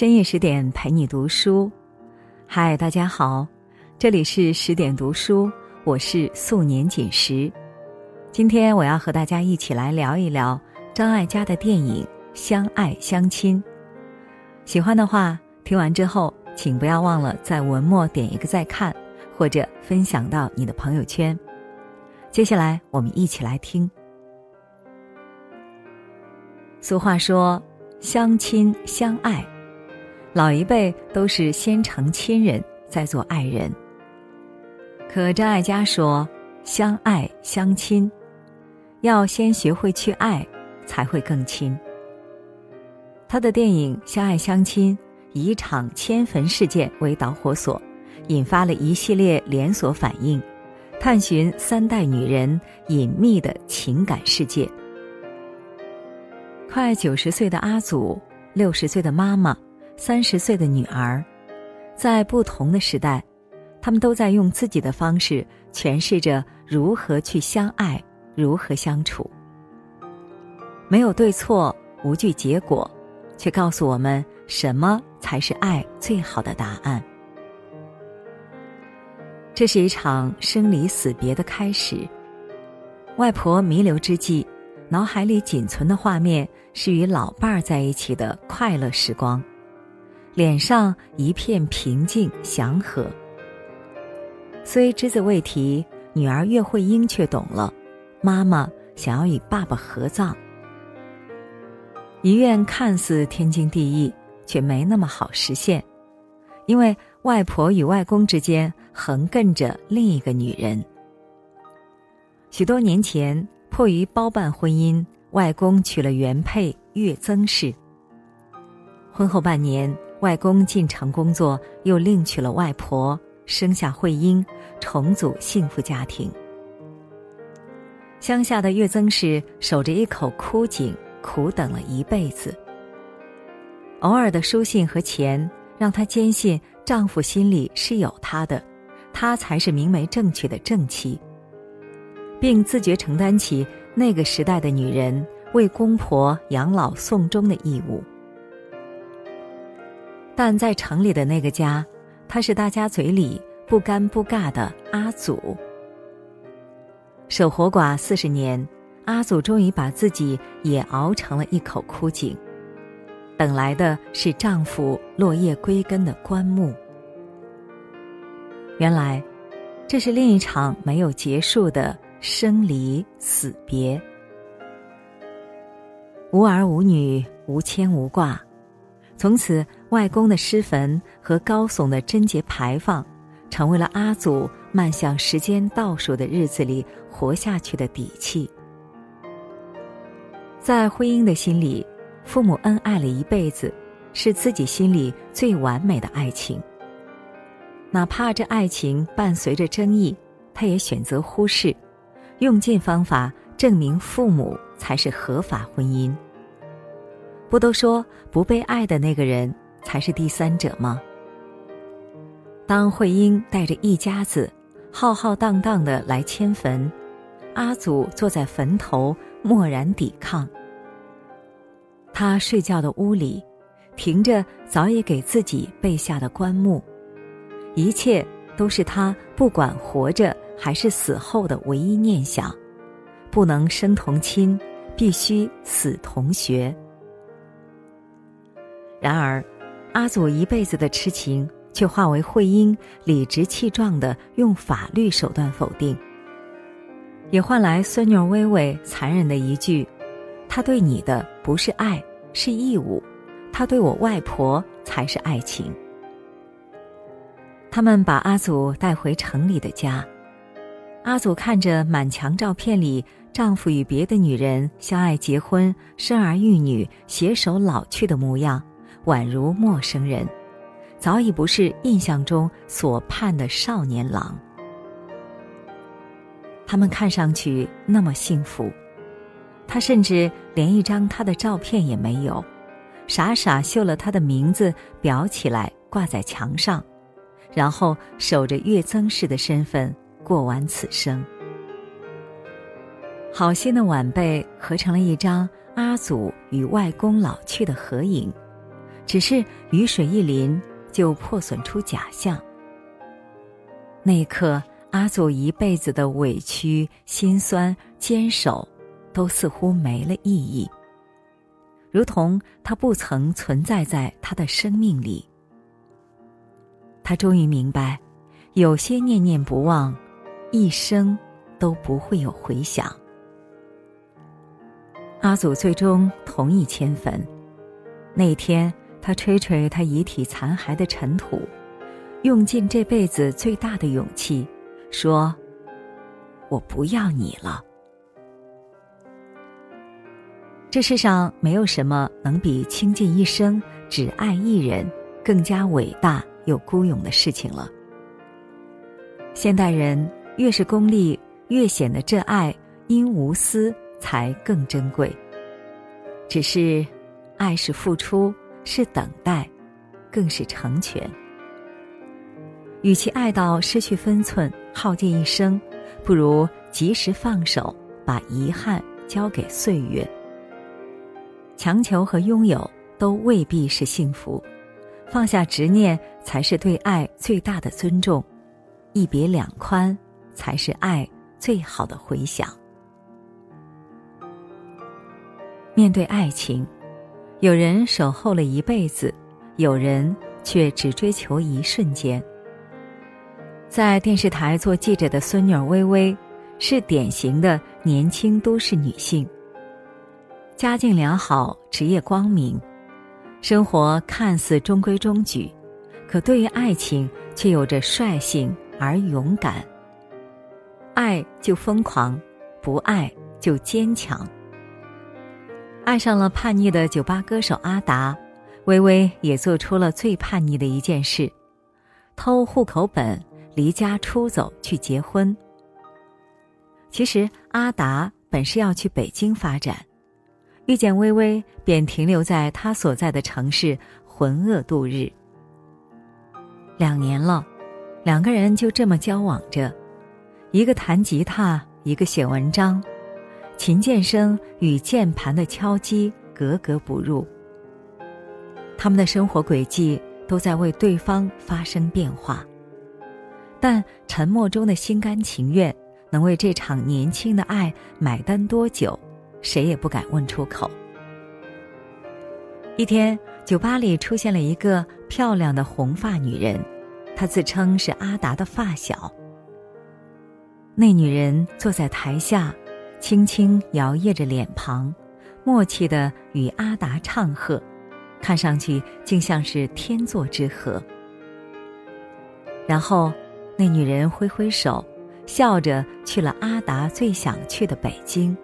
深夜十点陪你读书，嗨，大家好，这里是十点读书，我是素年锦时。今天我要和大家一起来聊一聊张艾嘉的电影《相爱相亲》。喜欢的话，听完之后请不要忘了在文末点一个再看，或者分享到你的朋友圈。接下来我们一起来听。俗话说：“相亲相爱。”老一辈都是先成亲人，再做爱人。可张艾嘉说：“相爱相亲，要先学会去爱，才会更亲。”他的电影《相爱相亲》以一场迁坟事件为导火索，引发了一系列连锁反应，探寻三代女人隐秘的情感世界。快九十岁的阿祖，六十岁的妈妈。三十岁的女儿，在不同的时代，他们都在用自己的方式诠释着如何去相爱，如何相处。没有对错，无惧结果，却告诉我们什么才是爱最好的答案。这是一场生离死别的开始。外婆弥留之际，脑海里仅存的画面是与老伴儿在一起的快乐时光。脸上一片平静祥和。虽只字未提，女儿岳慧英却懂了。妈妈想要与爸爸合葬。遗愿看似天经地义，却没那么好实现，因为外婆与外公之间横亘着另一个女人。许多年前，迫于包办婚姻，外公娶了原配岳曾氏。婚后半年。外公进城工作，又另娶了外婆，生下慧英，重组幸福家庭。乡下的岳曾氏守着一口枯井，苦等了一辈子。偶尔的书信和钱，让她坚信丈夫心里是有她的，她才是明媒正娶的正妻，并自觉承担起那个时代的女人为公婆养老送终的义务。但在城里的那个家，他是大家嘴里不尴不尬的阿祖。守活寡四十年，阿祖终于把自己也熬成了一口枯井，等来的是丈夫落叶归根的棺木。原来，这是另一场没有结束的生离死别。无儿无女，无牵无挂。从此，外公的尸坟和高耸的贞节牌坊，成为了阿祖迈向时间倒数的日子里活下去的底气。在婚姻的心里，父母恩爱了一辈子，是自己心里最完美的爱情。哪怕这爱情伴随着争议，他也选择忽视，用尽方法证明父母才是合法婚姻。不都说不被爱的那个人才是第三者吗？当慧英带着一家子浩浩荡荡的来迁坟，阿祖坐在坟头默然抵抗。他睡觉的屋里，停着早已给自己备下的棺木，一切都是他不管活着还是死后的唯一念想：不能生同亲，必须死同学。然而，阿祖一辈子的痴情却化为慧英理直气壮的用法律手段否定，也换来孙女微微残忍的一句：“他对你的不是爱，是义务；他对我外婆才是爱情。”他们把阿祖带回城里的家，阿祖看着满墙照片里丈夫与别的女人相爱、结婚、生儿育女、携手老去的模样。宛如陌生人，早已不是印象中所盼的少年郎。他们看上去那么幸福，他甚至连一张他的照片也没有，傻傻绣了他的名字裱起来挂在墙上，然后守着岳曾氏的身份过完此生。好心的晚辈合成了一张阿祖与外公老去的合影。只是雨水一淋就破损出假象。那一刻，阿祖一辈子的委屈、心酸、坚守，都似乎没了意义，如同他不曾存在在他的生命里。他终于明白，有些念念不忘，一生都不会有回响。阿祖最终同意迁坟。那天，他吹吹他遗体残骸的尘土，用尽这辈子最大的勇气，说：“我不要你了。”这世上没有什么能比倾尽一生只爱一人更加伟大又孤勇的事情了。现代人越是功利，越显得这爱因无私。才更珍贵。只是，爱是付出，是等待，更是成全。与其爱到失去分寸，耗尽一生，不如及时放手，把遗憾交给岁月。强求和拥有都未必是幸福，放下执念才是对爱最大的尊重，一别两宽才是爱最好的回响。面对爱情，有人守候了一辈子，有人却只追求一瞬间。在电视台做记者的孙女微微，是典型的年轻都市女性。家境良好，职业光明，生活看似中规中矩，可对于爱情却有着率性而勇敢。爱就疯狂，不爱就坚强。爱上了叛逆的酒吧歌手阿达，微微也做出了最叛逆的一件事：偷户口本，离家出走去结婚。其实阿达本是要去北京发展，遇见微微便停留在他所在的城市浑噩度日。两年了，两个人就这么交往着，一个弹吉他，一个写文章。琴键声与键盘的敲击格格不入。他们的生活轨迹都在为对方发生变化，但沉默中的心甘情愿能为这场年轻的爱买单多久，谁也不敢问出口。一天，酒吧里出现了一个漂亮的红发女人，她自称是阿达的发小。那女人坐在台下。轻轻摇曳着脸庞，默契的与阿达唱和，看上去竟像是天作之合。然后，那女人挥挥手，笑着去了阿达最想去的北京。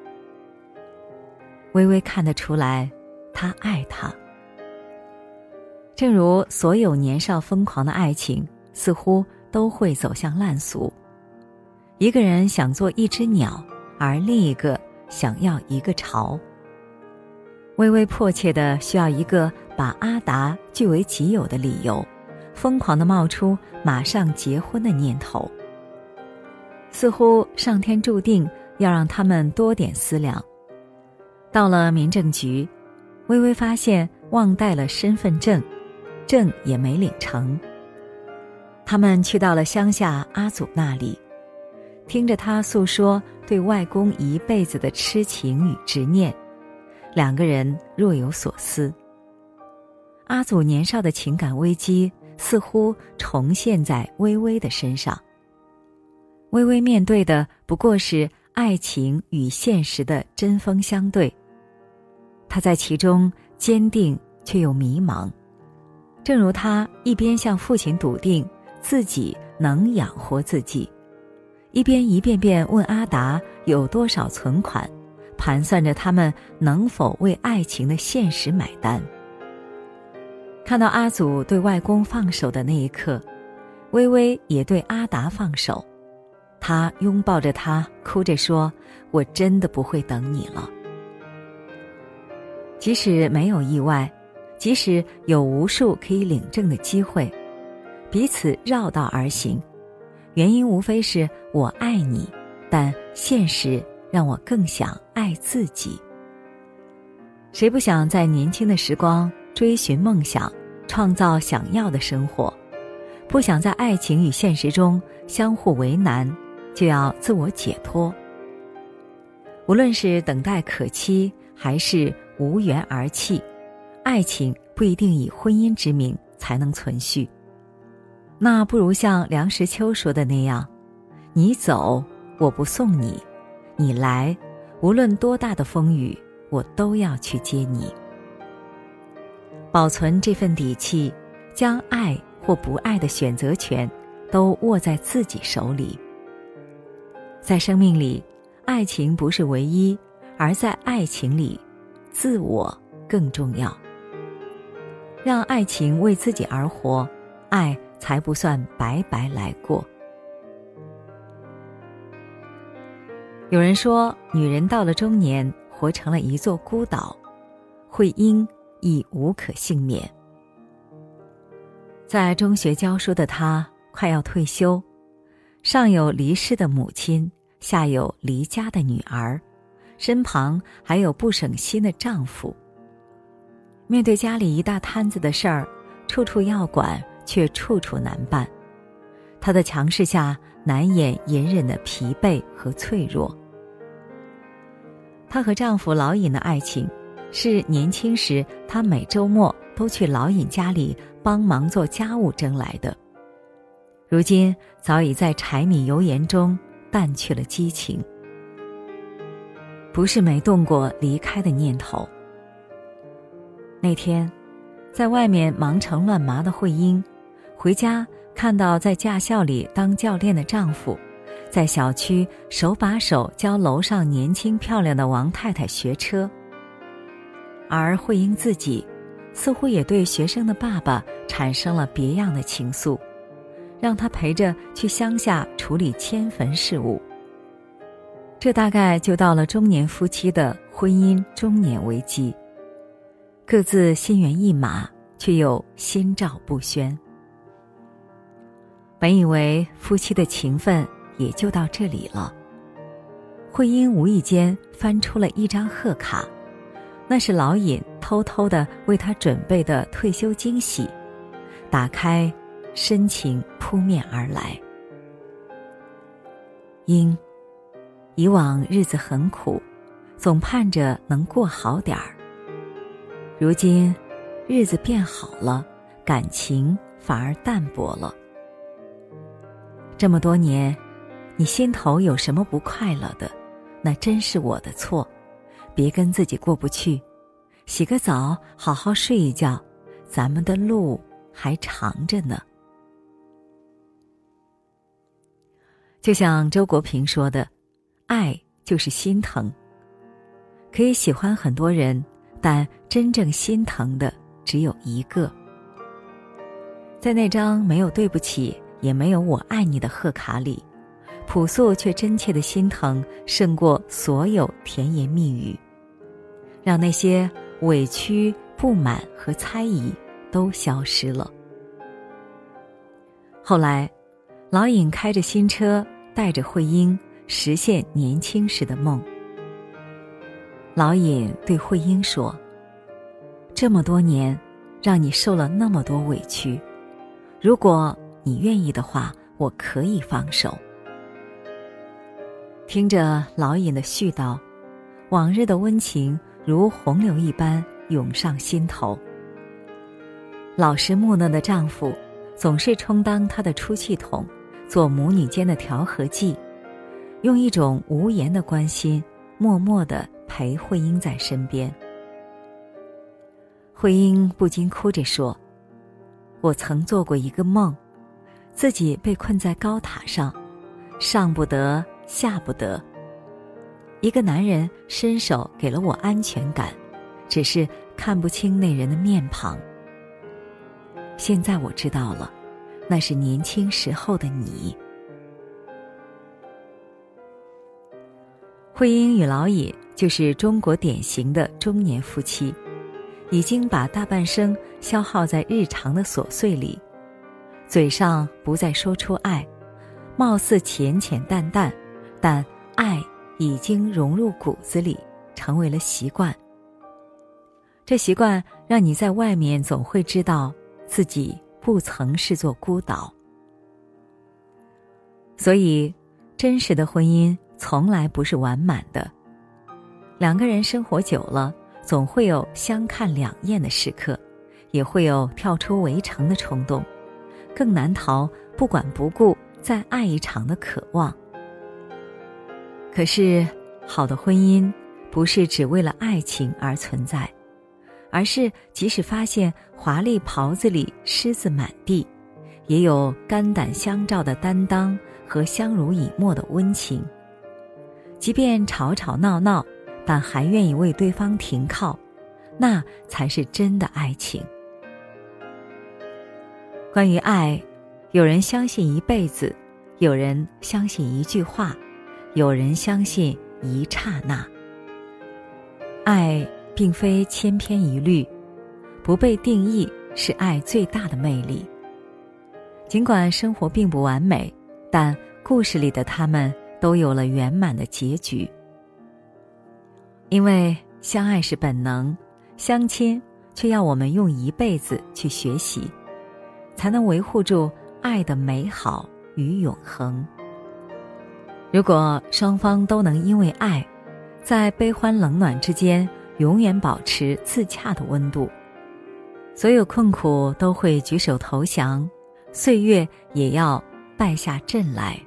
微微看得出来，他爱她。正如所有年少疯狂的爱情，似乎都会走向烂俗。一个人想做一只鸟。而另一个想要一个巢。微微迫切的需要一个把阿达据为己有的理由，疯狂的冒出马上结婚的念头。似乎上天注定要让他们多点思量。到了民政局，微微发现忘带了身份证，证也没领成。他们去到了乡下阿祖那里。听着他诉说对外公一辈子的痴情与执念，两个人若有所思。阿祖年少的情感危机似乎重现在微微的身上。微微面对的不过是爱情与现实的针锋相对，他在其中坚定却又迷茫，正如他一边向父亲笃定自己能养活自己。一边一遍遍问阿达有多少存款，盘算着他们能否为爱情的现实买单。看到阿祖对外公放手的那一刻，微微也对阿达放手。他拥抱着他，哭着说：“我真的不会等你了。”即使没有意外，即使有无数可以领证的机会，彼此绕道而行。原因无非是我爱你，但现实让我更想爱自己。谁不想在年轻的时光追寻梦想，创造想要的生活，不想在爱情与现实中相互为难，就要自我解脱。无论是等待可期，还是无缘而弃，爱情不一定以婚姻之名才能存续。那不如像梁实秋说的那样：“你走，我不送你；你来，无论多大的风雨，我都要去接你。”保存这份底气，将爱或不爱的选择权都握在自己手里。在生命里，爱情不是唯一，而在爱情里，自我更重要。让爱情为自己而活，爱才不算白白来过。有人说，女人到了中年，活成了一座孤岛，会因。亦无可幸免。在中学教书的她快要退休，上有离世的母亲，下有离家的女儿，身旁还有不省心的丈夫。面对家里一大摊子的事儿，处处要管，却处处难办。她的强势下，难掩隐忍的疲惫和脆弱。她和丈夫老尹的爱情。是年轻时，她每周末都去老尹家里帮忙做家务争来的。如今早已在柴米油盐中淡去了激情。不是没动过离开的念头。那天，在外面忙成乱麻的慧英，回家看到在驾校里当教练的丈夫，在小区手把手教楼上年轻漂亮的王太太学车。而慧英自己，似乎也对学生的爸爸产生了别样的情愫，让他陪着去乡下处理迁坟事务。这大概就到了中年夫妻的婚姻中年危机，各自心猿意马，却又心照不宣。本以为夫妻的情分也就到这里了，慧英无意间翻出了一张贺卡。那是老尹偷偷的为他准备的退休惊喜，打开，深情扑面而来。因，以往日子很苦，总盼着能过好点儿。如今，日子变好了，感情反而淡薄了。这么多年，你心头有什么不快乐的，那真是我的错。别跟自己过不去，洗个澡，好好睡一觉，咱们的路还长着呢。就像周国平说的：“爱就是心疼。”可以喜欢很多人，但真正心疼的只有一个。在那张没有对不起，也没有我爱你的贺卡里，朴素却真切的心疼，胜过所有甜言蜜语。让那些委屈、不满和猜疑都消失了。后来，老尹开着新车，带着慧英实现年轻时的梦。老尹对慧英说：“这么多年，让你受了那么多委屈，如果你愿意的话，我可以放手。”听着老尹的絮叨，往日的温情。如洪流一般涌上心头。老实木讷的丈夫，总是充当她的出气筒，做母女间的调和剂，用一种无言的关心，默默的陪慧英在身边。慧英不禁哭着说：“我曾做过一个梦，自己被困在高塔上，上不得，下不得。”一个男人伸手给了我安全感，只是看不清那人的面庞。现在我知道了，那是年轻时候的你。慧英与老尹就是中国典型的中年夫妻，已经把大半生消耗在日常的琐碎里，嘴上不再说出爱，貌似浅浅淡淡，但爱。已经融入骨子里，成为了习惯。这习惯让你在外面总会知道自己不曾是座孤岛。所以，真实的婚姻从来不是完满的。两个人生活久了，总会有相看两厌的时刻，也会有跳出围城的冲动，更难逃不管不顾再爱一场的渴望。可是，好的婚姻不是只为了爱情而存在，而是即使发现华丽袍子里虱子满地，也有肝胆相照的担当和相濡以沫的温情。即便吵吵闹闹。但还愿意为对方停靠，那才是真的爱情。关于爱，有人相信一辈子，有人相信一句话，有人相信一刹那。爱并非千篇一律，不被定义是爱最大的魅力。尽管生活并不完美，但故事里的他们都有了圆满的结局。因为相爱是本能，相亲却要我们用一辈子去学习，才能维护住爱的美好与永恒。如果双方都能因为爱，在悲欢冷暖之间永远保持自洽的温度，所有困苦都会举手投降，岁月也要败下阵来。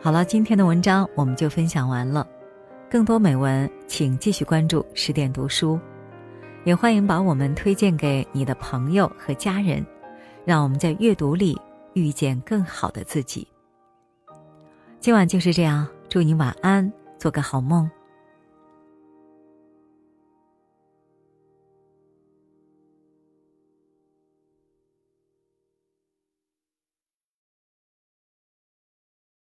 好了，今天的文章我们就分享完了。更多美文，请继续关注十点读书，也欢迎把我们推荐给你的朋友和家人，让我们在阅读里遇见更好的自己。今晚就是这样，祝你晚安，做个好梦。